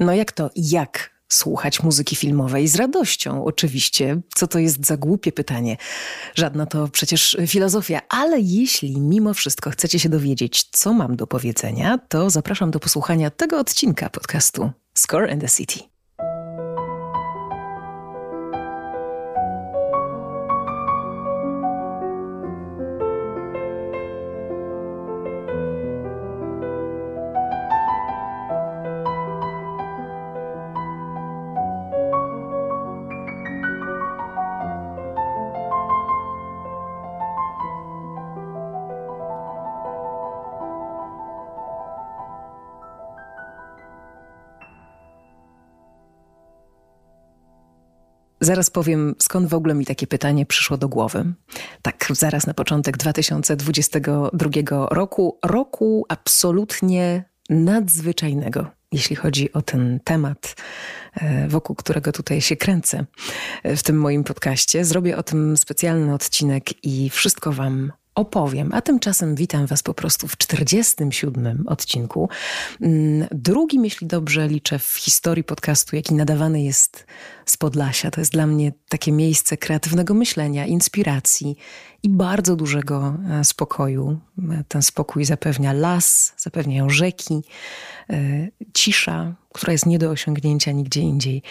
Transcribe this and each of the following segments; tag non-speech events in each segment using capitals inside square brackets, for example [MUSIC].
No jak to jak słuchać muzyki filmowej z radością, oczywiście. Co to jest za głupie pytanie? Żadna to przecież filozofia, ale jeśli mimo wszystko chcecie się dowiedzieć, co mam do powiedzenia, to zapraszam do posłuchania tego odcinka podcastu Score and the City. Zaraz powiem, skąd w ogóle mi takie pytanie przyszło do głowy. Tak, zaraz na początek 2022 roku, roku absolutnie nadzwyczajnego, jeśli chodzi o ten temat, e, wokół którego tutaj się kręcę e, w tym moim podcaście. Zrobię o tym specjalny odcinek i wszystko Wam opowiem. A tymczasem witam Was po prostu w 47 odcinku. Mm, drugim, jeśli dobrze liczę, w historii podcastu, jaki nadawany jest z Podlasia. To jest dla mnie takie miejsce kreatywnego myślenia, inspiracji i bardzo dużego e, spokoju. Ten spokój zapewnia las, zapewniają rzeki, e, cisza, która jest nie do osiągnięcia nigdzie indziej.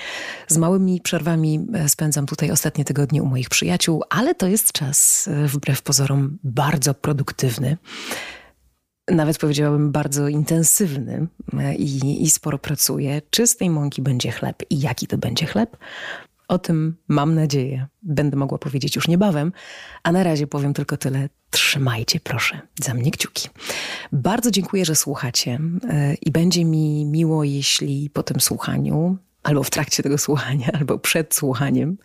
Z małymi przerwami e, spędzam tutaj ostatnie tygodnie u moich przyjaciół, ale to jest czas, wbrew pozorom, bardzo produktywny nawet powiedziałabym bardzo intensywny i, i sporo pracuję. Czy z tej mąki będzie chleb i jaki to będzie chleb? O tym mam nadzieję, będę mogła powiedzieć już niebawem, a na razie powiem tylko tyle. Trzymajcie proszę za mnie kciuki. Bardzo dziękuję, że słuchacie e, i będzie mi miło, jeśli po tym słuchaniu albo w trakcie tego słuchania, [LAUGHS] albo przed słuchaniem,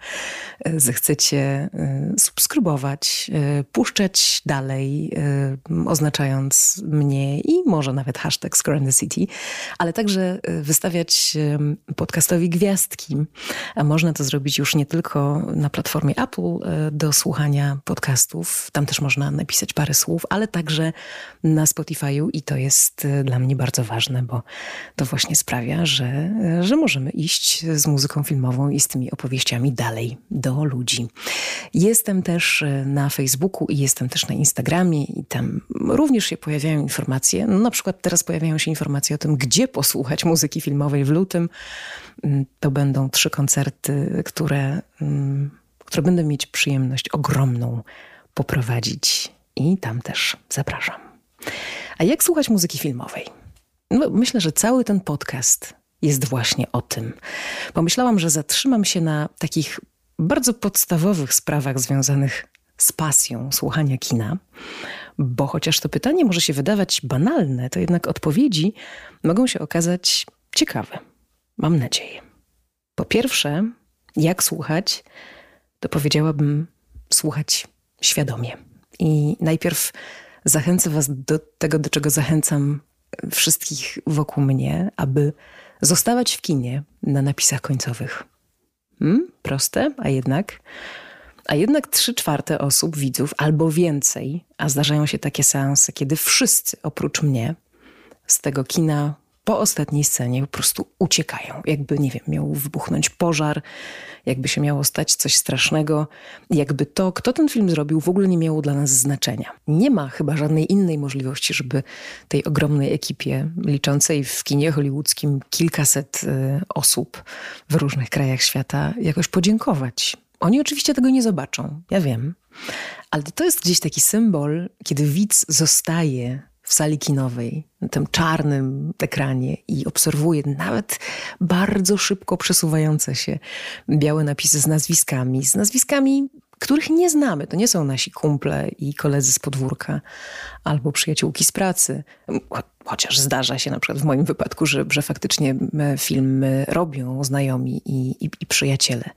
e, zechcecie e, subskrybować, e, puszczać dalej, oznaczając mnie i może nawet hashtag City, ale także wystawiać podcastowi gwiazdki. A można to zrobić już nie tylko na platformie Apple do słuchania podcastów, tam też można napisać parę słów, ale także na Spotify'u i to jest dla mnie bardzo ważne, bo to właśnie sprawia, że, że możemy iść iść z muzyką filmową i z tymi opowieściami dalej do ludzi. Jestem też e, na Facebooku i jestem też na Instagramie i tam również się pojawiają informacje. No, na przykład teraz pojawiają się informacje o tym, gdzie posłuchać muzyki filmowej w lutym. Mm, to będą trzy koncerty, które, mm, które będę mieć przyjemność ogromną poprowadzić i tam też zapraszam. A jak słuchać muzyki filmowej? No, myślę, że cały ten podcast jest właśnie o tym. Pomyślałam, że zatrzymam się na takich bardzo podstawowych sprawach związanych z pasją słuchania kina, bo chociaż to pytanie może się wydawać banalne, to jednak odpowiedzi mogą się okazać ciekawe. Mam nadzieję. Po pierwsze, jak słuchać, to powiedziałabym słuchać świadomie. I najpierw zachęcę Was do tego, do czego zachęcam wszystkich wokół mnie, aby zostawać w kinie na napisach końcowych. Hmm? Proste, a jednak. A jednak trzy czwarte osób, widzów albo więcej, a zdarzają się takie seanse, kiedy wszyscy oprócz mnie z tego kina po ostatniej scenie po prostu uciekają. Jakby, nie wiem, miał wybuchnąć pożar, jakby się miało stać coś strasznego, jakby to, kto ten film zrobił, w ogóle nie miało dla nas znaczenia. Nie ma chyba żadnej innej możliwości, żeby tej ogromnej ekipie, liczącej w kinie hollywoodzkim kilkaset y, osób w różnych krajach świata, jakoś podziękować. Oni oczywiście tego nie zobaczą, ja wiem, ale to jest gdzieś taki symbol, kiedy widz zostaje w sali kinowej, na tym czarnym ekranie i obserwuję nawet bardzo szybko przesuwające się białe napisy z nazwiskami, z nazwiskami, których nie znamy. To nie są nasi kumple i koledzy z podwórka albo przyjaciółki z pracy. Chociaż zdarza się na przykład w moim wypadku, że, że faktycznie filmy robią znajomi i, i, i przyjaciele.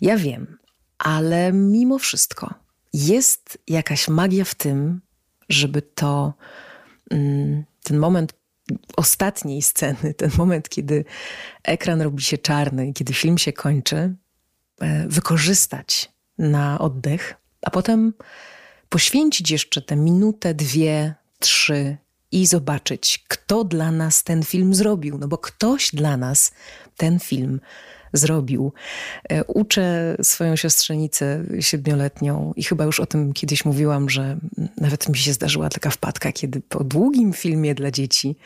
Ja wiem, ale mimo wszystko jest jakaś magia w tym, żeby to ten moment ostatniej sceny, [LAUGHS] ten moment, kiedy ekran robi się czarny kiedy film się kończy, e, wykorzystać na oddech, a potem poświęcić jeszcze tę minutę, dwie, trzy i zobaczyć, kto dla nas ten film zrobił, no bo ktoś dla nas ten film zrobił. E, uczę swoją siostrzenicę siedmioletnią i chyba już o tym kiedyś mówiłam, że nawet mi się zdarzyła taka wpadka, kiedy po długim filmie dla dzieci,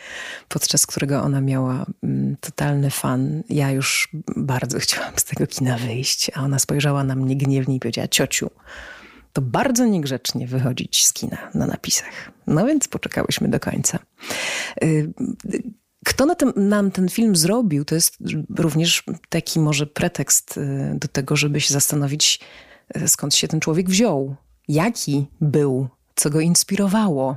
podczas którego ona miała mm, totalny fan, ja już bardzo chciałam z tego kina wyjść, a ona spojrzała na mnie gniewnie i powiedziała, ciociu, to bardzo niegrzecznie wychodzić z kina na napisach. No więc poczekałyśmy do końca. Y, kto na tym, nam ten film zrobił, to jest również taki może pretekst y, do tego, żeby się zastanowić, y, skąd się ten człowiek wziął, jaki był, co go inspirowało.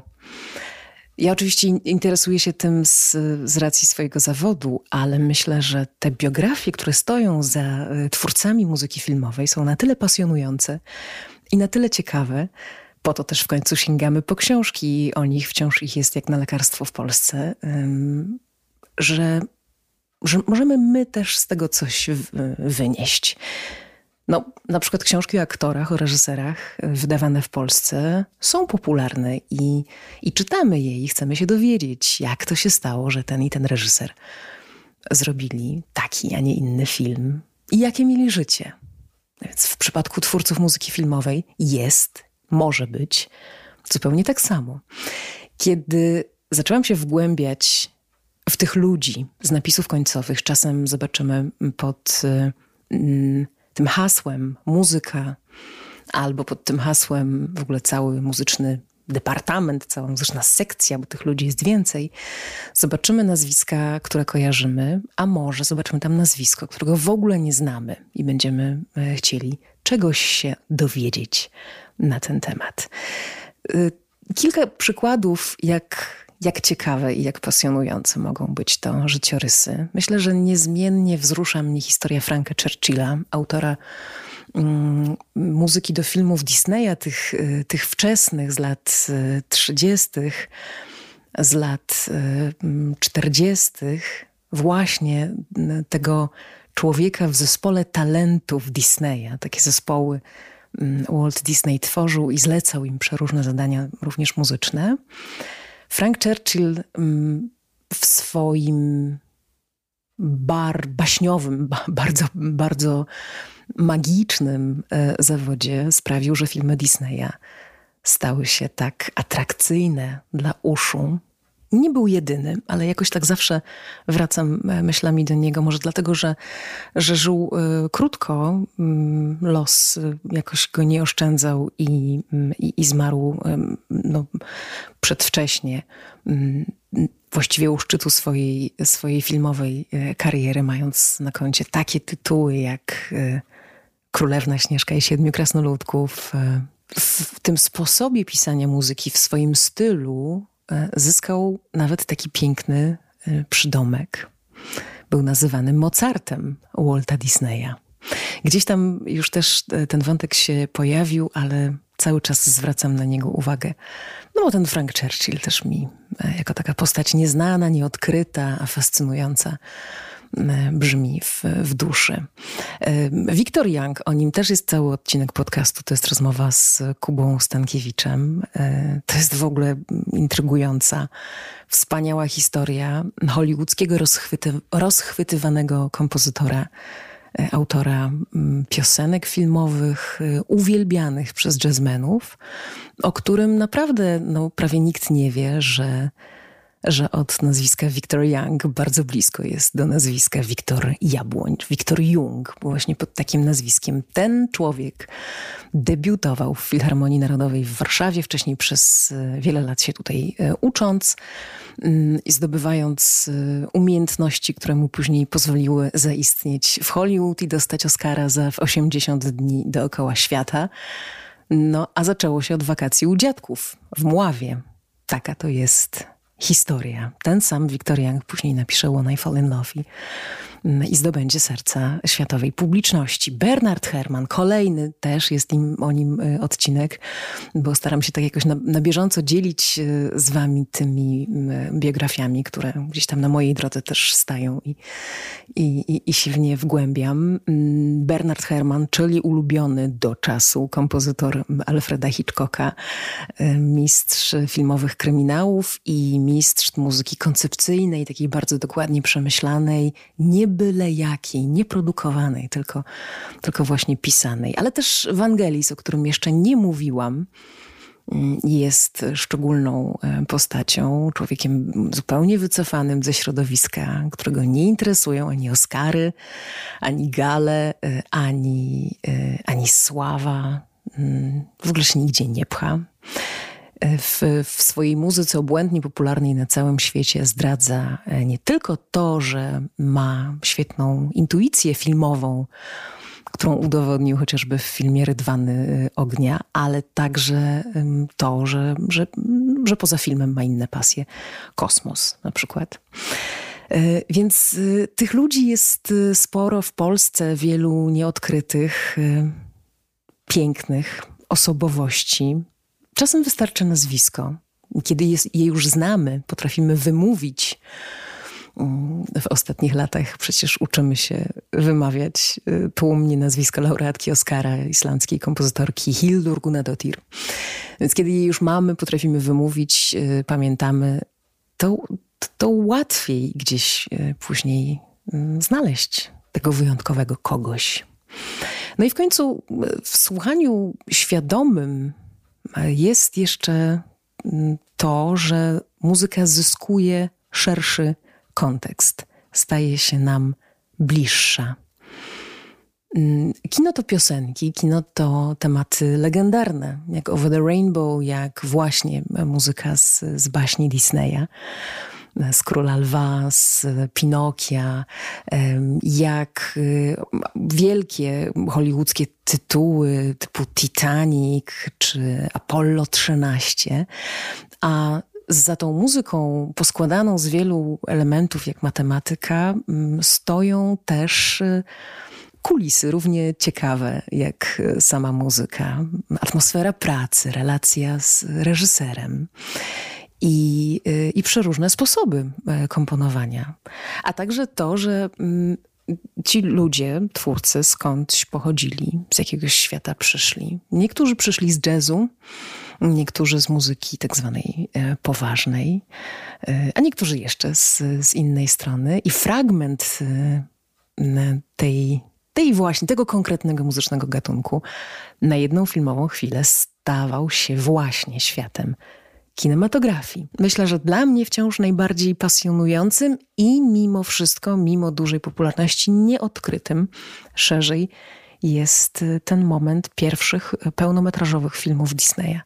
Ja oczywiście interesuję się tym z, z, racji swojego zawodu, ale myślę, że te biografie, które stoją za twórcami muzyki filmowej, są na tyle pasjonujące, i na tyle ciekawe, po to też w końcu sięgamy po książki o nich, wciąż ich jest jak na lekarstwo w Polsce, że, że możemy my też z tego coś wynieść. No, na przykład książki o aktorach, o reżyserach wydawane w Polsce są popularne i, i czytamy je i chcemy się dowiedzieć, jak to się stało, że ten i ten reżyser zrobili taki, a nie inny film i jakie mieli życie. Więc w przypadku twórców muzyki filmowej jest, może być zupełnie tak samo. Kiedy zaczęłam się wgłębiać w tych ludzi z napisów końcowych, czasem zobaczymy pod y, tym hasłem muzyka, albo pod tym hasłem w ogóle cały muzyczny departament, cała muzyczna sekcja, bo tych ludzi jest więcej, zobaczymy nazwiska, które kojarzymy, a może zobaczymy tam nazwisko, którego w ogóle nie znamy i będziemy e, chcieli czegoś się dowiedzieć na ten temat. E, kilka przykładów, jak, jak ciekawe i jak pasjonujące mogą być to życiorysy. Myślę, że niezmiennie wzrusza mnie historia Franka Churchilla, autora Mm, muzyki do filmów Disneya, tych, y, tych wczesnych z lat 30., y, z lat 40., y, właśnie tego człowieka w zespole talentów Disneya. Takie zespoły mm, Walt Disney tworzył i zlecał im przeróżne zadania, również muzyczne. Frank Churchill mm, w swoim bar baśniowym, bardzo, bardzo magicznym e, zawodzie sprawił, że filmy Disneya stały się tak atrakcyjne dla uszu. Nie był jedyny, ale jakoś tak zawsze wracam e, myślami do niego. Może dlatego, że, że żył e, krótko, mm, los jakoś go nie oszczędzał i, mm, i, i zmarł no, przedwcześnie mm, właściwie u szczytu swojej, swojej filmowej kariery, mając na koncie takie tytuły jak Królewna Śnieżka i Siedmiu Krasnoludków. E, w tym sposobie pisania muzyki, w swoim stylu e, zyskał nawet taki piękny e, przydomek. Był nazywany Mozartem Walta Disneya. Gdzieś tam już też ten wątek się pojawił, ale cały czas zwracam na niego uwagę. No bo ten Frank Churchill też mi jako taka postać nieznana, nieodkryta, a fascynująca E, brzmi w, w duszy. E, Wiktor Young, o nim też jest cały odcinek podcastu, to jest rozmowa z Kubą Stankiewiczem. E, to jest w ogóle intrygująca, wspaniała historia hollywoodzkiego rozchwyty, rozchwytywanego kompozytora, autora piosenek filmowych, uwielbianych przez jazzmenów, o którym naprawdę no, prawie nikt nie wie, że że od nazwiska Victor Young bardzo blisko jest do nazwiska Wiktor Jabłoń, Wiktor Jung, właśnie pod takim nazwiskiem. Ten człowiek debiutował w Filharmonii Narodowej w Warszawie, wcześniej przez e, wiele lat się tutaj e, ucząc mm, i zdobywając e, umiejętności, które mu później pozwoliły zaistnieć w Hollywood i dostać Oscara za 80 dni dookoła świata. No, a zaczęło się od wakacji u dziadków w Mławie. Taka to jest historia. Ten sam Victor Young później napisze When I Fall in Love i i zdobędzie serca światowej publiczności. Bernard Herrmann, kolejny też jest im, o nim y, odcinek, bo staram się tak jakoś na, na bieżąco dzielić y, z wami tymi y, biografiami, które gdzieś tam na mojej drodze też stają i, i, i, się w nie wgłębiam. Mm, Bernard Herrmann, czyli ulubiony do czasu kompozytor Alfreda Hitchcocka, mistrz filmowych kryminałów i mistrz muzyki koncepcyjnej, takiej bardzo dokładnie przemyślanej, nie byle jakiej, nie produkowanej, tylko, tylko właśnie pisanej. Ale też Wangelis, o którym jeszcze nie mówiłam, mm, jest szczególną e, postacią, człowiekiem zupełnie wycofanym ze środowiska, którego nie interesują ani Oscary, ani gale, e, ani, e, ani sława. Mm, w ogóle się nigdzie nie pcha w, w swojej muzyce obłędnie popularnej na całym świecie zdradza e, nie tylko to, że ma świetną intuicję filmową, którą udowodnił chociażby w filmie Rydwany e, Ognia, ale także to, że, że, że poza filmem ma inne pasje. Kosmos na przykład. E, więc tych ludzi jest sporo w Polsce, wielu nieodkrytych, pięknych osobowości, Czasem wystarczy nazwisko. Kiedy jest, je już znamy, potrafimy wymówić. Mm, w ostatnich latach przecież uczymy się wymawiać y, tłumnie nazwisko laureatki Oscara, islandzkiej kompozytorki Hildur Gunnadottir. Więc kiedy je już mamy, potrafimy wymówić, y, pamiętamy, to, to łatwiej gdzieś y, później mm, znaleźć tego wyjątkowego kogoś. No i w końcu w słuchaniu świadomym jest jeszcze mm, to, że muzyka zyskuje szerszy kontekst, staje się nam bliższa. Mm, kino to piosenki, kino to tematy legendarne, jak Over the Rainbow, jak właśnie muzyka z, z baśni Disneya z Króla Lwa, z Pinokia, jak y, wielkie hollywoodzkie tytuły typu Titanic czy Apollo 13, a za tą muzyką poskładaną z wielu elementów, jak matematyka, mm, stoją też y, kulisy równie ciekawe jak y, sama muzyka. Atmosfera pracy, relacja z reżyserem i, i przeróżne sposoby e, komponowania. A także to, że mm, ci ludzie, twórcy, skądś pochodzili, z jakiegoś świata przyszli. Niektórzy przyszli z jazzu, niektórzy z muzyki tak zwanej e, poważnej, e, a niektórzy jeszcze z, z innej strony. I fragment tej, tej właśnie, tego konkretnego muzycznego gatunku na jedną filmową chwilę stawał się właśnie światem kinematografii. Myślę, że dla mnie wciąż najbardziej pasjonującym i mimo wszystko, mimo dużej popularności, nieodkrytym szerzej jest ten moment pierwszych pełnometrażowych filmów Disneya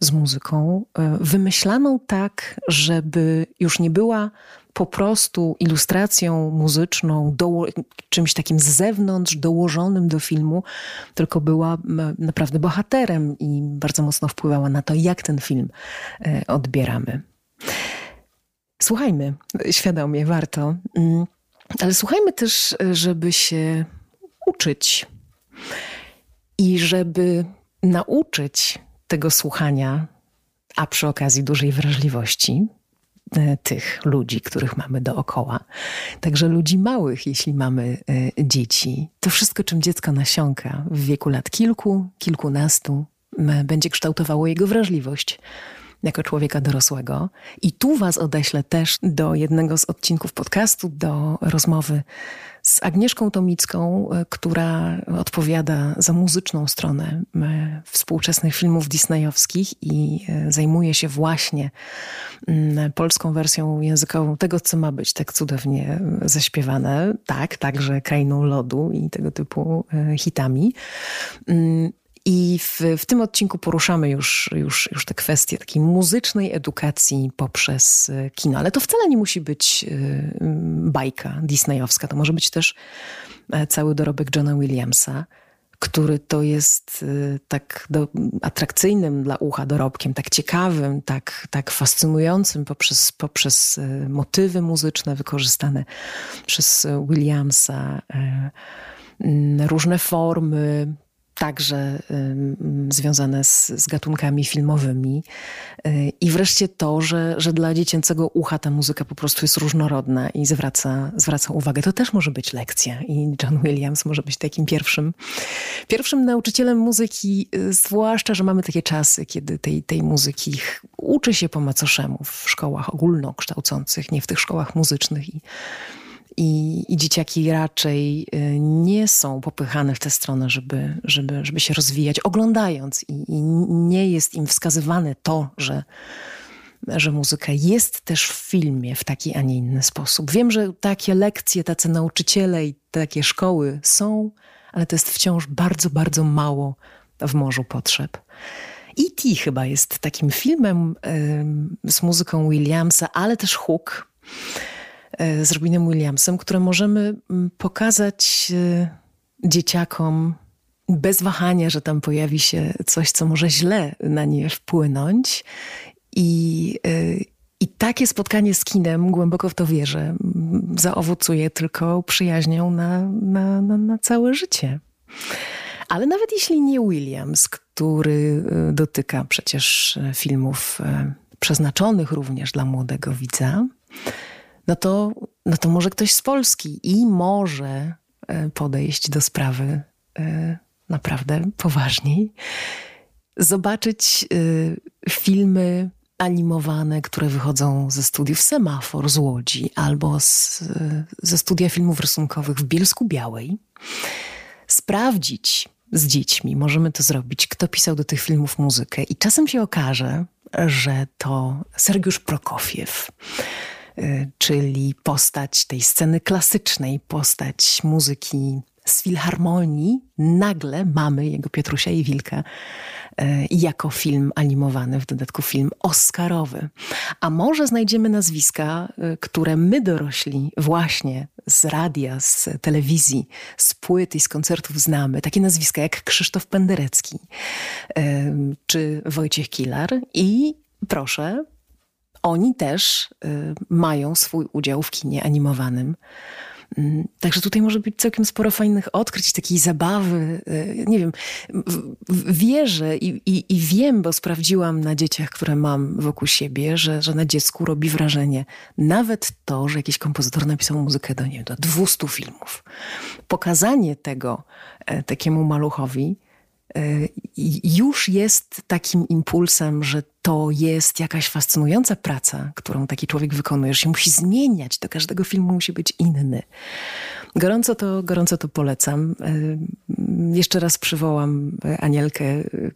z muzyką, e, wymyślaną tak, żeby już nie była po prostu ilustracją muzyczną, czymś takim z zewnątrz, dołożonym do filmu, tylko była naprawdę bohaterem i bardzo mocno wpływała na to, jak ten film e, odbieramy. Słuchajmy świadomie, warto, mm, ale słuchajmy też, żeby się uczyć i żeby nauczyć tego słuchania, a przy okazji dużej wrażliwości, E, tych ludzi, których mamy dookoła. Także ludzi małych, jeśli mamy e, dzieci. To wszystko, czym dziecko nasiąka w wieku lat kilku, kilkunastu, będzie kształtowało jego wrażliwość jako człowieka dorosłego. I tu Was odeślę też do jednego z odcinków podcastu, do rozmowy z Agnieszką Tomicką, e, która odpowiada za muzyczną stronę e, współczesnych filmów disneyowskich i e, zajmuje się właśnie mm, polską wersją językową tego, co ma być tak cudownie zaśpiewane. Tak, także Krainą Lodu i tego typu hitami. I w, w tym odcinku poruszamy już, już, już te kwestie takiej muzycznej edukacji poprzez e, kino. Ale to wcale nie musi być e, bajka disneyowska. To może być też e, cały dorobek Johna Williamsa. który to jest tak do, atrakcyjnym dla ucha dorobkiem, tak ciekawym, tak, tak fascynującym poprzez, poprzez motywy muzyczne wykorzystane przez Williamsa, różne formy, także związane z, z, gatunkami filmowymi. Y, I wreszcie to, że, że dla dziecięcego ucha ta muzyka po prostu jest różnorodna i zwraca, zwraca uwagę. To też może być lekcja i John Williams może być takim pierwszym, pierwszym nauczycielem muzyki, y, zwłaszcza, że mamy takie czasy, kiedy tej, tej muzyki uczy się po macoszemu w szkołach ogólnokształcących, nie w tych szkołach muzycznych i i, i dzieciaki raczej y, nie są popychane w tę stronę, żeby, żeby, żeby się rozwijać, oglądając, i, i nie jest im wskazywane to, że, że muzyka jest też w filmie w taki, a nie inny sposób. Wiem, że takie lekcje, tacy nauczyciele i takie szkoły są, ale to jest wciąż bardzo, bardzo mało w morzu potrzeb. E.T. chyba jest takim filmem y, z muzyką Williamsa, ale też Hook z Robinem Williamsem, które możemy mm, pokazać e, dzieciakom bez wahania, że tam pojawi się coś, co może źle na nie wpłynąć. I, e, i takie spotkanie z kinem, głęboko w to wierzę, zaowocuje tylko przyjaźnią na, na, na, na całe życie. Ale nawet jeśli nie Williams, który dotyka przecież filmów przeznaczonych również dla młodego widza, no to, no to może ktoś z Polski i może e, podejść do sprawy e, naprawdę poważniej. Zobaczyć e, filmy animowane, które wychodzą ze studiów Semafor z Łodzi albo z, ze studia filmów rysunkowych w Bielsku Białej. Sprawdzić z dziećmi, możemy to zrobić, kto pisał do tych filmów muzykę. I czasem się okaże, że to Sergiusz Prokofiew czyli postać tej sceny klasycznej, postać muzyki z filharmonii, nagle mamy jego Piotrusia i Wilka y, jako film animowany, w dodatku film oscarowy. A może znajdziemy nazwiska, y, które my dorośli właśnie z radia, z telewizji, z płyt i z koncertów znamy. Takie nazwiska jak Krzysztof Penderecki czy Wojciech Kilar i proszę, oni też y, mają swój udział w kinie animowanym. Mm, także tutaj może być całkiem sporo fajnych odkryć, takiej zabawy. Y, nie wiem, wierzę i, i, i, wiem, bo sprawdziłam na dzieciach, które mam wokół siebie, że, że na dziecku robi wrażenie nawet to, że jakiś kompozytor napisał muzykę do, nie wiem, do 200 filmów. Pokazanie tego e, takiemu maluchowi już jest takim impulsem, że to jest jakaś fascynująca praca, którą taki człowiek wykonuje, że się musi zmieniać, do każdego filmu musi być inny. Gorąco to, gorąco to polecam. Y, jeszcze raz przywołam Anielkę, y,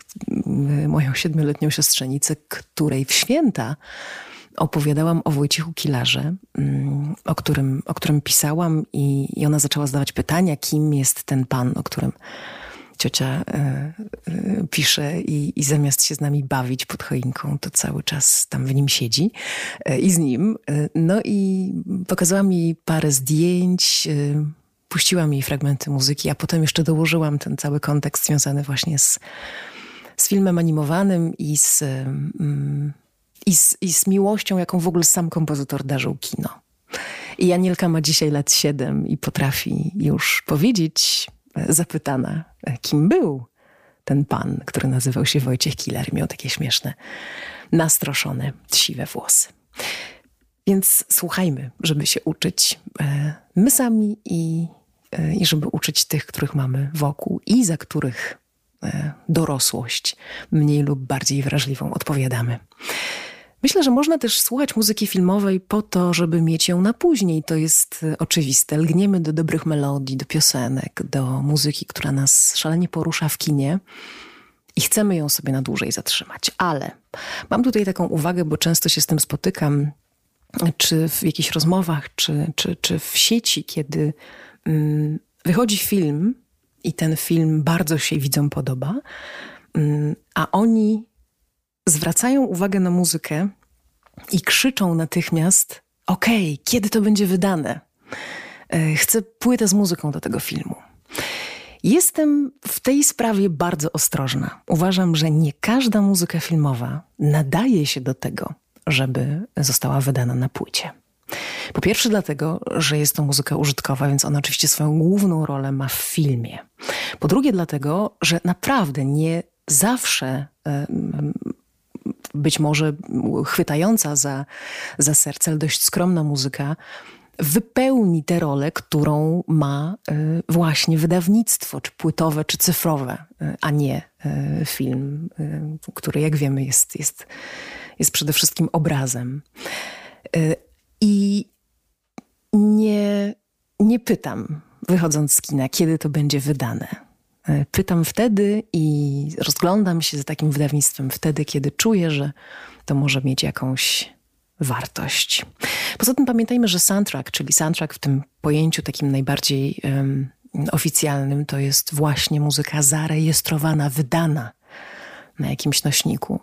moją siedmioletnią siostrzenicę, której w święta opowiadałam o Wojciechu Kilarze, o którym, o którym pisałam i, i ona zaczęła zadawać pytania, kim jest ten pan, o którym ciocia e, pisze i, i, zamiast się z nami bawić pod choinką, to cały czas tam w nim siedzi e, i z nim. No i pokazała mi parę zdjęć, puściła mi fragmenty muzyki, a potem jeszcze dołożyłam ten cały kontekst związany właśnie z, z filmem animowanym i z, mm, i, z, i z miłością, jaką w ogóle sam kompozytor darzył kino. I Anielka ma dzisiaj lat 7 i potrafi już powiedzieć, zapytana, kim był ten pan, który nazywał się Wojciech Killer. Miał takie śmieszne, nastroszone, siwe włosy. Więc słuchajmy, żeby się uczyć e, my sami i, e, i żeby uczyć tych, których mamy wokół i za których e, dorosłość mniej lub bardziej wrażliwą odpowiadamy. Myślę, że można też słuchać muzyki filmowej po to, żeby mieć ją na później. To jest e, oczywiste. Lgniemy do dobrych melodii, do piosenek, do muzyki, która nas szalenie porusza w kinie i chcemy ją sobie na dłużej zatrzymać. Ale mam tutaj taką uwagę, bo często się z tym spotykam, czy w jakichś rozmowach, czy, czy, czy w sieci, kiedy mm, wychodzi film i ten film bardzo się widzom podoba, mm, a oni zwracają uwagę na muzykę i krzyczą natychmiast: Okej, okay, kiedy to będzie wydane? E, chcę płytę z muzyką do tego filmu. Jestem w tej sprawie bardzo ostrożna. Uważam, że nie każda muzyka filmowa nadaje się do tego, żeby została wydana na płycie. Po pierwsze, dlatego, że jest to muzyka użytkowa, więc ona oczywiście swoją główną rolę ma w filmie. Po drugie, dlatego, że naprawdę nie zawsze być może chwytająca za, za serce, ale dość skromna muzyka wypełni tę rolę, którą ma y, właśnie wydawnictwo, czy płytowe, czy cyfrowe, y, a nie y, film, który, jak wiemy, jest, jest, jest przede wszystkim obrazem. I nie, nie pytam, wychodząc z kina, kiedy to będzie wydane. Pytam wtedy i rozglądam się za takim wydawnictwem wtedy, kiedy czuję, że to może mieć jakąś wartość. Poza tym pamiętajmy, że soundtrack, czyli soundtrack w tym pojęciu takim najbardziej um, oficjalnym, to jest właśnie muzyka zarejestrowana, wydana na jakimś nośniku.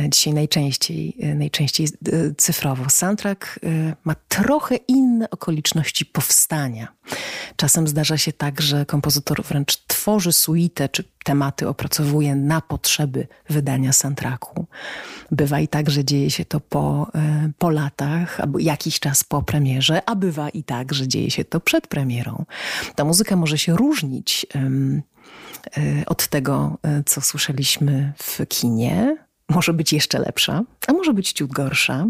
E, dzisiaj najczęściej, e, najczęściej e, cyfrowo. Soundtrack ma trochę inne okoliczności powstania. Czasem zdarza się tak, że kompozytor wręcz tworzy suite czy tematy opracowuje na potrzeby wydania soundtracku. Bywa i tak, że dzieje się to po, po latach, albo jakiś czas po premierze, a bywa i tak, że dzieje się to przed premierą. Ta muzyka może się różnić um, od tego, co słyszeliśmy w kinie, może być jeszcze lepsza, a może być ciut gorsza.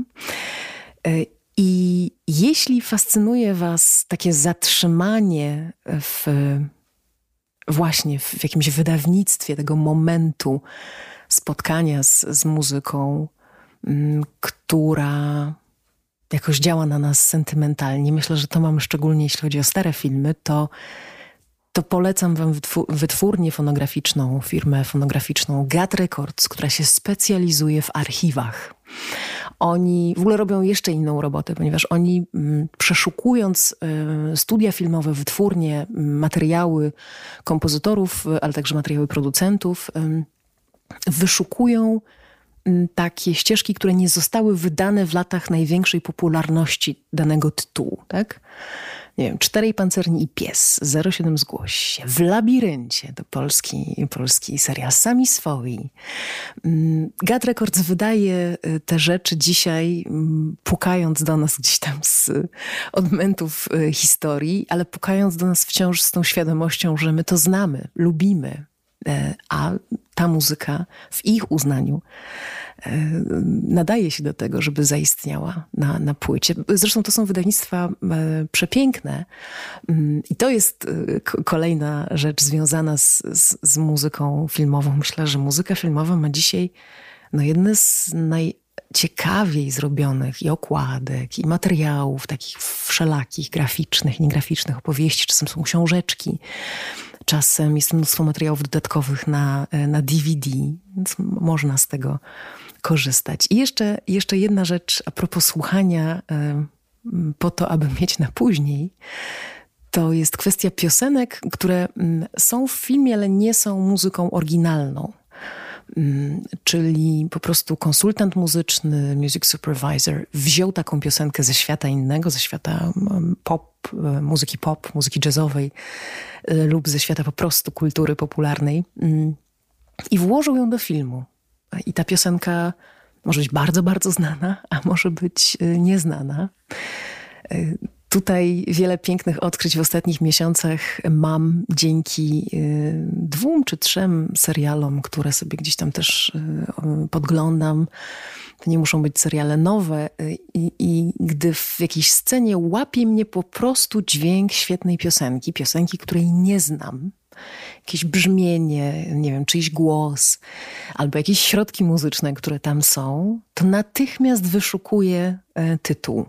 E, I jeśli fascynuje Was takie zatrzymanie w właśnie w jakimś wydawnictwie tego momentu spotkania z, z muzyką, mm, która jakoś działa na nas sentymentalnie. Myślę, że to mamy szczególnie jeśli chodzi o stare filmy, to to polecam wam wytwórnię fonograficzną, firmę fonograficzną GAT Records, która się specjalizuje w archiwach. Oni w ogóle robią jeszcze inną robotę, ponieważ oni mm, przeszukując y, studia filmowe, wytwórnie, materiały kompozytorów, ale także materiały producentów, wyszukują mm, takie ścieżki, które nie zostały wydane w latach największej popularności danego tytułu. Tak? Nie wiem, Czterej Pancerni i Pies, 07 zgłoś. Się, W Labiryncie, to polski, polski serial, Sami Swoi. Mm, Gad Records wydaje y, te rzeczy dzisiaj, mm, pukając do nas gdzieś tam z odmentów y, historii, ale pukając do nas wciąż z tą świadomością, że my to znamy, lubimy, a ta muzyka w ich uznaniu E, nadaje się do tego, żeby zaistniała na, na płycie. Zresztą to są wydawnictwa e, przepiękne mm, i to jest e, kolejna rzecz związana z, z, z muzyką filmową. Myślę, że muzyka filmowa ma dzisiaj no, jedne z najciekawiej zrobionych i okładek, i materiałów takich wszelakich, graficznych, niegraficznych, opowieści, czasem są książeczki. Czasem jest mnóstwo materiałów dodatkowych na, na DVD, więc można z tego korzystać. I jeszcze, jeszcze jedna rzecz a propos słuchania po to, aby mieć na później. To jest kwestia piosenek, które są w filmie, ale nie są muzyką oryginalną. Czyli po prostu konsultant muzyczny, music supervisor wziął taką piosenkę ze świata innego, ze świata pop, e, muzyki pop, muzyki jazzowej e, lub ze świata po prostu kultury popularnej i włożył ją do filmu. I ta piosenka może być bardzo, bardzo znana, a może być y, nieznana. Y, tutaj wiele pięknych odkryć w ostatnich miesiącach mam dzięki y, dwóm czy trzem serialom, które sobie gdzieś tam też podglądam. To nie muszą być seriale nowe. I, I, gdy w jakiejś scenie łapie mnie po prostu dźwięk świetnej piosenki, piosenki, której nie znam, jakieś brzmienie, nie wiem, czyjś głos, albo jakieś środki muzyczne, które tam są, to natychmiast wyszukuję e, tytuł.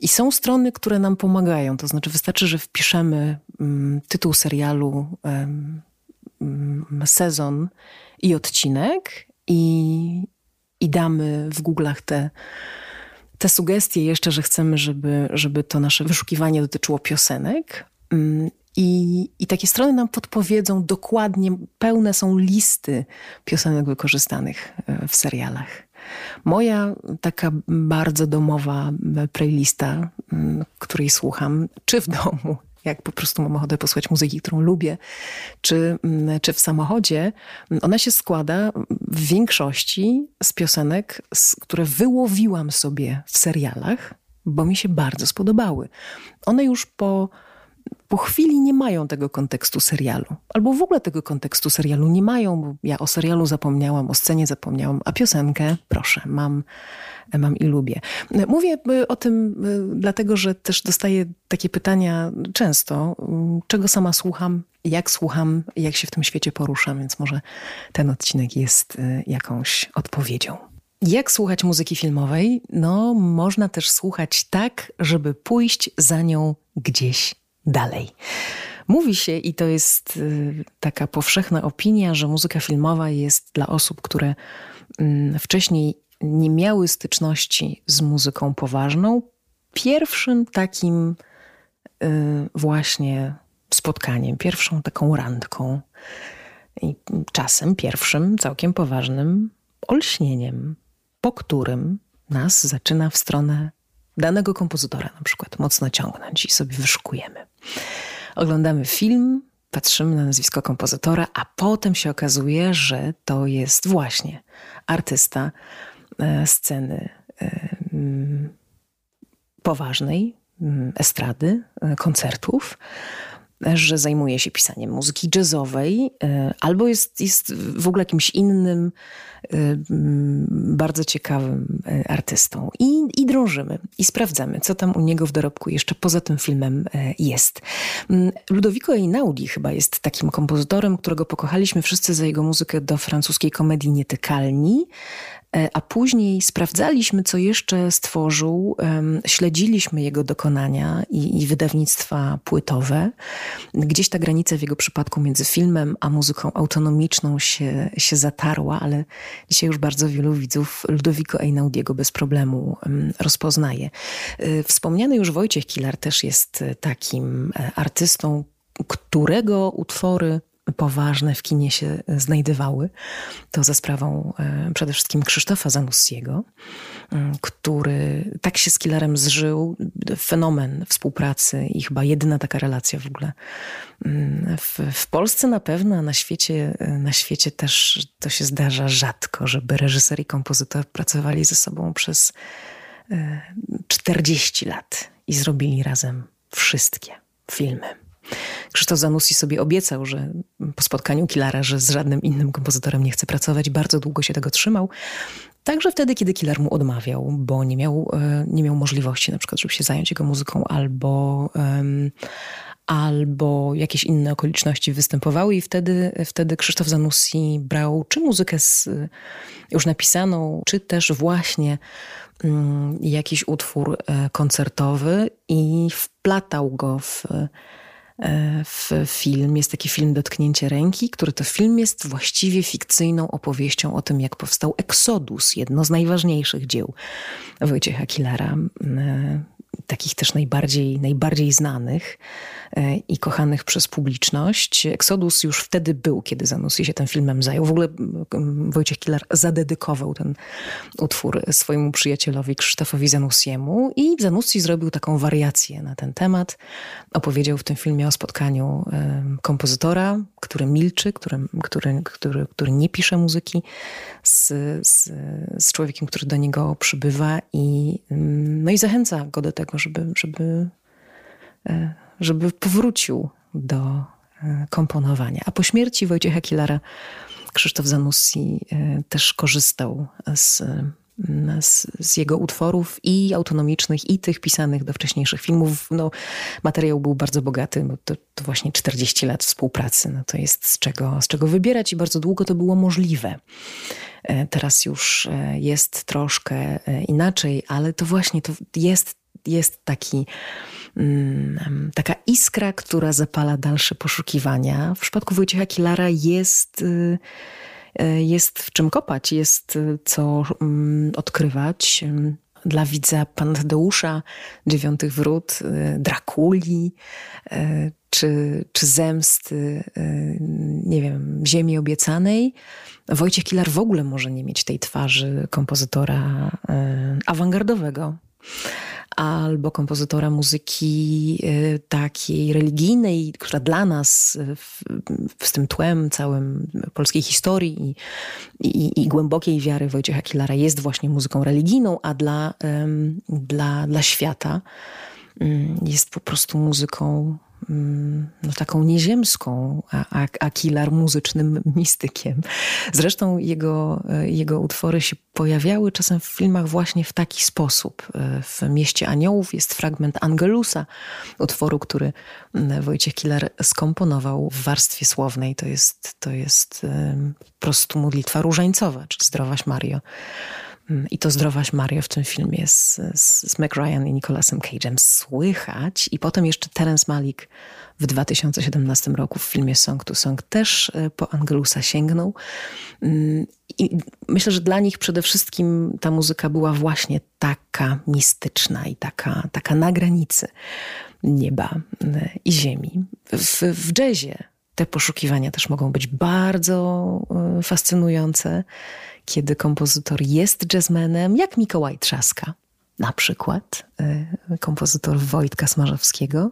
I są strony, które nam pomagają. To znaczy, wystarczy, że wpiszemy mm, tytuł serialu, mm, sezon i odcinek, i, i damy w Google'ach te te sugestie jeszcze, że chcemy, żeby, żeby to nasze wyszukiwanie dotyczyło piosenek. Mm, i, I takie strony nam podpowiedzą dokładnie, pełne są listy piosenek wykorzystanych e, w serialach. Moja taka bardzo domowa playlista, której słucham, czy w domu, jak po prostu mam ochotę posłuchać muzyki, którą lubię, czy, mm, czy w samochodzie, ona się składa w większości z piosenek, które wyłowiłam sobie w serialach, bo mi się bardzo spodobały. One już po po chwili nie mają tego kontekstu serialu. Albo w ogóle tego kontekstu serialu nie mają, bo ja o serialu zapomniałam, o scenie zapomniałam, a piosenkę, proszę, mam, mam i lubię. Mówię y, o tym y, dlatego, że też dostaję takie pytania często, y, czego sama słucham, jak słucham, jak się w tym świecie poruszam, więc może ten odcinek jest jakąś odpowiedzią. Jak słuchać muzyki filmowej? No, można też słuchać tak, żeby pójść za nią gdzieś dalej. Mówi się, i to jest y, taka powszechna opinia, że muzyka filmowa jest dla osób, które mm, wcześniej nie miały styczności z muzyką poważną, pierwszym takim y, właśnie spotkaniem, pierwszą taką randką i czasem pierwszym całkiem poważnym olśnieniem, po którym nas zaczyna w stronę danego kompozytora na przykład mocno ciągnąć i sobie wyszukujemy. Oglądamy film, patrzymy na nazwisko kompozytora, a potem się okazuje, że to jest właśnie artysta e, sceny e, poważnej, estrady, e, koncertów, że zajmuje się pisaniem muzyki jazzowej, e, albo jest, jest w ogóle jakimś innym, e, bardzo ciekawym e, artystą. I, I drążymy, i sprawdzamy, co tam u niego w dorobku jeszcze poza tym filmem jest. Ludovico Einaudi chyba jest takim kompozytorem, którego pokochaliśmy wszyscy za jego muzykę do francuskiej komedii Nietykalni, a później sprawdzaliśmy, co jeszcze stworzył, śledziliśmy jego dokonania i, i, wydawnictwa płytowe. Gdzieś ta granica w jego przypadku między filmem a muzyką autonomiczną się, się zatarła, ale dzisiaj już bardzo wielu widzów Ludovico Einaudiego bez problemu rozpoznaje. E, wspomniany już Wojciech Kilar też jest takim e, artystą, którego utwory poważne w kinie się znajdowały. To za sprawą e, przede wszystkim Krzysztofa Zanussiego, mm, który tak się z killerem zżył. Fenomen współpracy i chyba jedyna taka relacja w ogóle. Mm, w, w Polsce na pewno, a na świecie, e, na świecie też to się zdarza rzadko, żeby reżyser i kompozytor pracowali ze sobą przez 40 e, lat i zrobili razem wszystkie filmy. Krzysztof Zanussi sobie obiecał, że po spotkaniu Kilara, że z żadnym innym kompozytorem nie chce pracować. Bardzo długo się tego trzymał. Także wtedy, kiedy Kilar mu odmawiał, bo nie miał, e, nie miał możliwości na przykład, żeby się zająć jego muzyką albo... Um, albo jakieś inne okoliczności występowały i wtedy, wtedy Krzysztof Zanussi brał czy muzykę z, już napisaną, czy też właśnie um, jakiś utwór e, koncertowy i wplatał go w w film. Jest taki film Dotknięcie ręki, który to film jest właściwie fikcyjną opowieścią o tym, jak powstał Exodus, jedno z najważniejszych dzieł Wojciecha Kilara, e, takich też najbardziej, najbardziej znanych e, i kochanych przez publiczność. Exodus już wtedy był, kiedy Zanussi się tym filmem zajął. W ogóle Wojciech Kilar zadedykował ten utwór swojemu przyjacielowi Krzysztofowi Zanussiemu i Zanussi zrobił taką wariację na ten temat. Opowiedział w tym filmie o spotkaniu kompozytora, który milczy, który, który, który, który nie pisze muzyki, z, z, z człowiekiem, który do niego przybywa i, no i zachęca go do tego, żeby, żeby, e, żeby powrócił do e, komponowania. A po śmierci Wojciecha Kilara Krzysztof Zanussi e, też korzystał z, z, z, jego utworów i autonomicznych, i tych pisanych do wcześniejszych filmów. No, materiał był bardzo bogaty, bo to, to, właśnie 40 lat współpracy. No, to jest z czego, z czego wybierać i bardzo długo to było możliwe. Teraz już jest troszkę inaczej, ale to właśnie to jest jest taki, mm, taka iskra, która zapala dalsze poszukiwania. W przypadku Wojciecha Kilara jest, y, y, jest w czym kopać, jest y, co mm, odkrywać. Dla widza Pana Tadeusza, Dziewiątych Wrót, Drakuli, czy, czy Zemsty, nie wiem, Ziemi Obiecanej. Wojciech Kilar w ogóle może nie mieć tej twarzy kompozytora awangardowego albo kompozytora muzyki y, takiej religijnej, która dla nas w, z tym tłem całym polskiej historii i, i, i, głębokiej wiary Wojciecha Kilara jest właśnie muzyką religijną, a dla, dla, dla świata jest po prostu muzyką Mm, no, taką nieziemską, a, a, muzycznym mistykiem. Zresztą jego, jego utwory się pojawiały czasem w filmach właśnie w taki sposób. W Mieście Aniołów jest fragment Angelusa, utworu, który mm, Wojciech Kilar skomponował w warstwie słownej. To jest, to jest po prostu modlitwa różańcowa, czyli Zdrowaś Mario. Mm, I to zdrowaś Mario w tym filmie z, z, z Mac Ryan i Nicolasem Cage'em słychać. I potem jeszcze Terence Malik w 2017 roku w filmie Song to Song też e, po Angelusa sięgnął. Mm, I myślę, że dla nich przede wszystkim ta muzyka była właśnie taka mistyczna i taka, taka na granicy nieba e, i ziemi. W, w jazzie te poszukiwania też mogą być bardzo e, fascynujące kiedy kompozytor jest jazzmenem, jak Mikołaj Trzaska, na przykład, y, kompozytor Wojtka Smarzowskiego,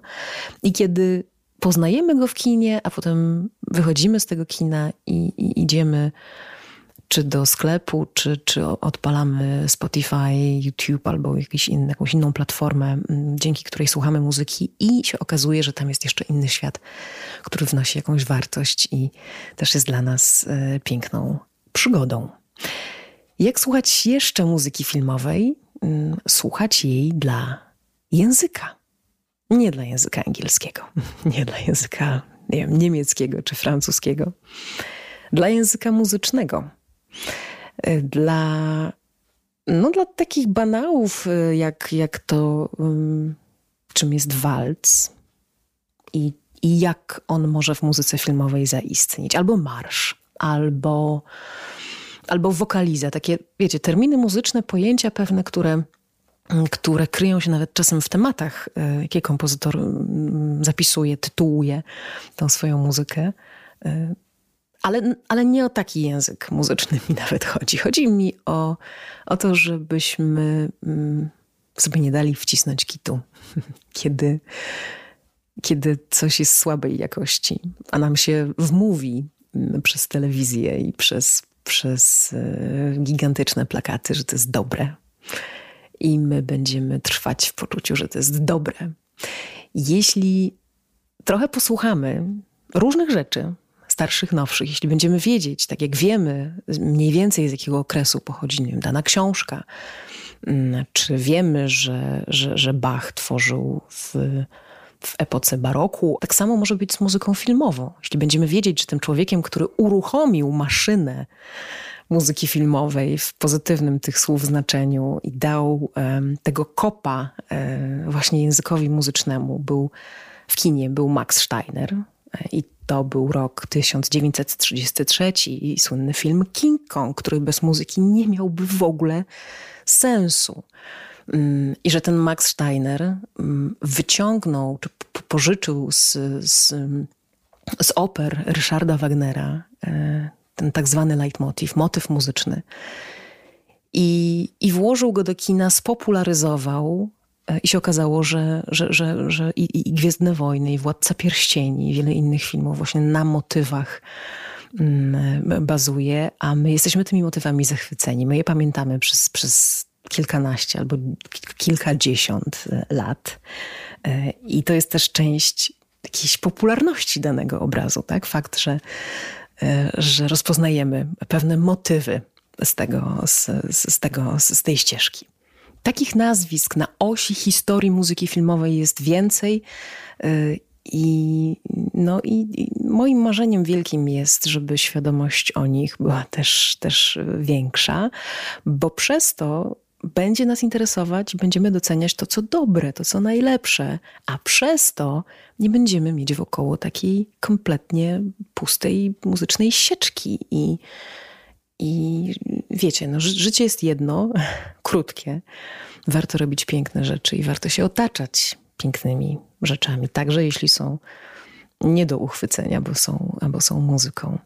i kiedy poznajemy go w kinie, a potem wychodzimy z tego kina i, i idziemy czy do sklepu, czy, czy odpalamy Spotify, YouTube albo jakiś inny, jakąś inną platformę, dzięki której słuchamy muzyki i się okazuje, że tam jest jeszcze inny świat, który wnosi jakąś wartość i też jest dla nas y, piękną przygodą. Jak słuchać jeszcze muzyki filmowej? Mm, słuchać jej dla języka. Nie dla języka angielskiego, [LAUGHS] nie dla języka nie wiem, niemieckiego czy francuskiego. Dla języka muzycznego. Y, dla, no, dla takich banałów, y, jak, jak to, um, czym jest walc i, i jak on może w muzyce filmowej zaistnieć. Albo marsz, albo albo wokaliza, takie, wiecie, terminy muzyczne, pojęcia pewne, które, które kryją się nawet czasem w tematach, e, jakie kompozytor mm, zapisuje, tytułuje tą swoją muzykę. E, ale, ale nie o taki język muzyczny mi nawet chodzi. Chodzi mi o, o to, żebyśmy mm, sobie nie dali wcisnąć kitu, [LAUGHS] kiedy, kiedy coś jest słabej jakości, a nam się wmówi mm, przez telewizję i przez przez e, gigantyczne plakaty, że to jest dobre. I my będziemy trwać w poczuciu, że to jest dobre. Jeśli trochę posłuchamy różnych rzeczy, starszych, nowszych, jeśli będziemy wiedzieć, tak jak wiemy mniej więcej z jakiego okresu pochodzi nie wiem, dana książka, mm, czy wiemy, że, że, że Bach tworzył w w epoce baroku. Tak samo może być z muzyką filmową. Jeśli będziemy wiedzieć, że tym człowiekiem, który uruchomił maszynę muzyki filmowej w pozytywnym tych słów znaczeniu i dał um, tego kopa um, właśnie językowi muzycznemu, był w kinie, był Max Steiner. I to był rok 1933 i słynny film King Kong, który bez muzyki nie miałby w ogóle sensu. Mm, I że ten Max Steiner mm, wyciągnął, czy pożyczył z, z, z oper Ryszarda Wagnera e, ten tak zwany leitmotiv, motyw muzyczny. I, I włożył go do kina, spopularyzował e, i się okazało, że, że, że, że i, i Gwiezdne Wojny, i Władca Pierścieni, i wiele innych filmów właśnie na motywach mm, bazuje, a my jesteśmy tymi motywami zachwyceni. My je pamiętamy przez, przez kilkanaście albo kilkadziesiąt e, lat. E, I to jest też część jakiejś popularności danego obrazu, tak? Fakt, że, e, że rozpoznajemy pewne motywy z, tego, z, z, tego, z tej ścieżki. Takich nazwisk na osi historii muzyki filmowej jest więcej. I, no i, moim marzeniem wielkim jest, żeby świadomość o nich była też, też większa, bo przez to będzie nas interesować, będziemy doceniać to, co dobre, to, co najlepsze, a przez to nie będziemy mieć wokoło takiej kompletnie pustej muzycznej sieczki. I, i wiecie, no, życie jest jedno, [LAUGHS] krótkie. Warto robić piękne rzeczy i warto się otaczać pięknymi rzeczami, także jeśli są nie do uchwycenia, bo są, albo są muzyką.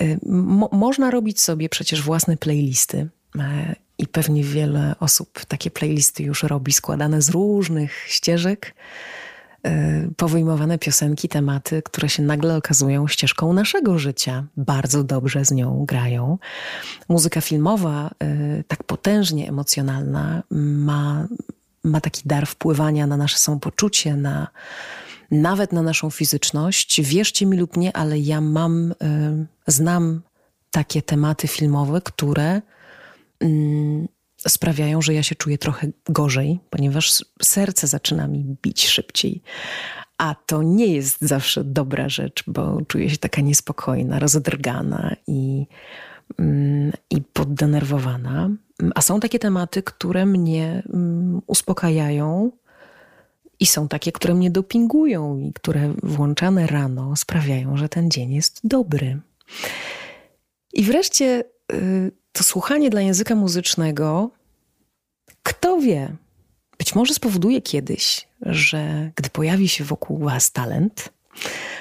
Y, mo można robić sobie przecież własne playlisty E, pewnie wiele osób takie playlisty już robi, składane z różnych ścieżek, e, powyjmowane piosenki, tematy, które się nagle okazują ścieżką naszego życia. Bardzo dobrze z nią grają. Muzyka filmowa, e, tak potężnie emocjonalna, ma, ma taki dar wpływania na nasze samopoczucie, na, nawet na naszą fizyczność. Wierzcie mi lub nie, ale ja mam, y, znam takie tematy filmowe, które sprawiają, że ja się czuję trochę gorzej, ponieważ serce zaczyna mi bić szybciej. A to nie jest zawsze dobra rzecz, bo czuję się taka niespokojna, rozedrgana i, y, i poddenerwowana. A są takie tematy, które mnie mm, uspokajają, i są takie, które mnie dopingują i które włączane rano sprawiają, że ten dzień jest dobry. I wreszcie y, to słuchanie dla języka muzycznego, kto wie, być może spowoduje kiedyś, że gdy pojawi się wokół Was talent,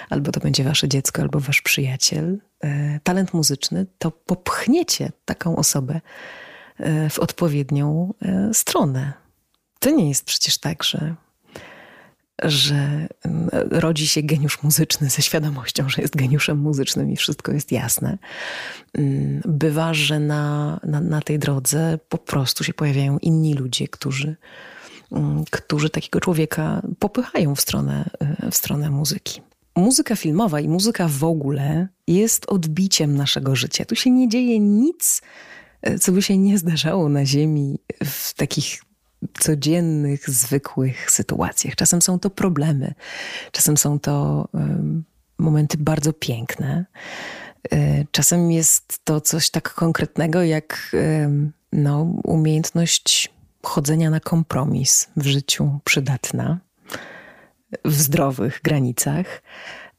albo to będzie Wasze dziecko, albo Wasz przyjaciel, y, talent muzyczny, to popchniecie taką osobę y, w odpowiednią stronę. To nie jest przecież tak, że że mm, rodzi się geniusz muzyczny ze świadomością, że jest geniuszem muzycznym i wszystko jest jasne. Mm, bywa, że na, na, na tej drodze po prostu się pojawiają inni ludzie, którzy, mm, którzy takiego człowieka popychają w stronę, y, w stronę muzyki. Muzyka filmowa i muzyka w ogóle jest odbiciem naszego życia. Tu się nie dzieje nic, y, co by się nie zdarzało na Ziemi w takich codziennych, zwykłych sytuacjach. Czasem są to problemy, czasem są to momenty bardzo piękne. E, czasem jest to coś tak konkretnego jak no, umiejętność chodzenia na kompromis w życiu przydatna, w zdrowych granicach.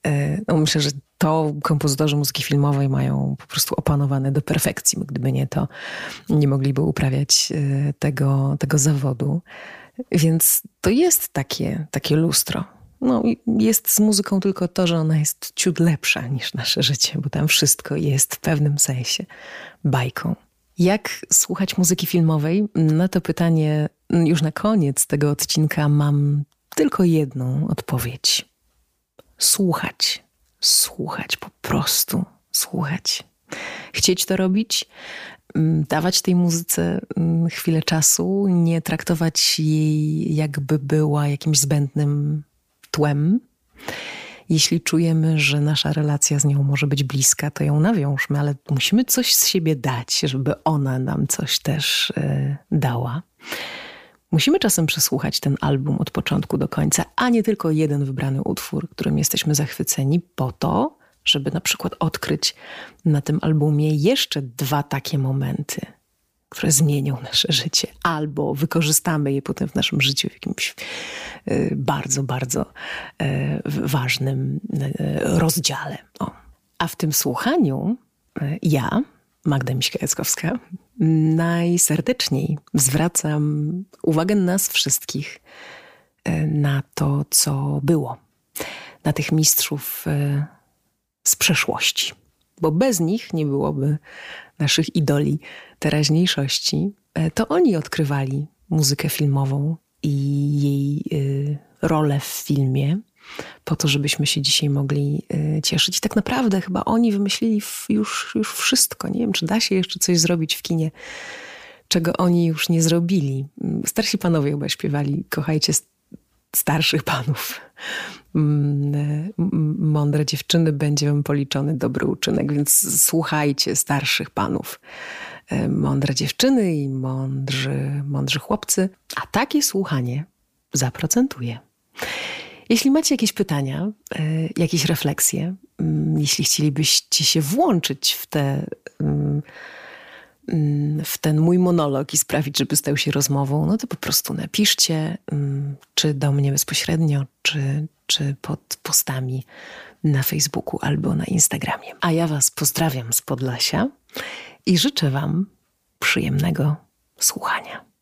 E, no myślę, że to kompozytorzy muzyki filmowej mają po prostu opanowane do perfekcji. Gdyby nie to, nie mogliby uprawiać e, tego, tego zawodu. Więc to jest takie, takie lustro. No, jest z muzyką tylko to, że ona jest ciut lepsza niż nasze życie, bo tam wszystko jest w pewnym sensie bajką. Jak słuchać muzyki filmowej? Na to pytanie już na koniec tego odcinka mam tylko jedną odpowiedź. Słuchać słuchać, po prostu słuchać. Chcieć to robić, mm, dawać tej muzyce mm, chwilę czasu, nie traktować jej jakby była jakimś zbędnym tłem. Jeśli czujemy, że nasza relacja z nią może być bliska, to ją nawiążmy, ale musimy coś z siebie dać, żeby ona nam coś też yy, dała. Musimy czasem przesłuchać ten album od początku do końca, a nie tylko jeden wybrany utwór, którym jesteśmy zachwyceni, po to, żeby na przykład odkryć na tym albumie jeszcze dwa takie momenty, które zmienią nasze życie, albo wykorzystamy je potem w naszym życiu w jakimś y, bardzo, bardzo y, ważnym y, rozdziale. O. A w tym słuchaniu ja, Magda Miśka-Jackowska, najserdeczniej zwracam uwagę nas wszystkich e, na to, co było, na tych mistrzów e, z przeszłości, bo bez nich nie byłoby naszych idoli teraźniejszości. E, to oni odkrywali muzykę filmową i jej rolę w filmie po to, żebyśmy się dzisiaj mogli y, cieszyć. I tak naprawdę chyba oni wymyślili już, już wszystko. Nie wiem, czy da się jeszcze coś zrobić w kinie, czego oni już nie zrobili. Starsi panowie chyba śpiewali Kochajcie starszych panów. Mm, mądre dziewczyny będzie wam policzony dobry uczynek, więc słuchajcie starszych panów. Y, mądre dziewczyny i mądrzy, mądrzy chłopcy. A takie słuchanie zaprocentuje. Jeśli macie jakieś pytania, e, jakieś refleksje, mm, jeśli chcielibyście się włączyć w te mm, mm, w ten mój monolog i sprawić, żeby stał się rozmową, no to po prostu napiszcie, czy do mnie bezpośrednio, czy, czy pod postami na Facebooku albo na Instagramie. A ja Was pozdrawiam z Podlasia i życzę Wam przyjemnego słuchania.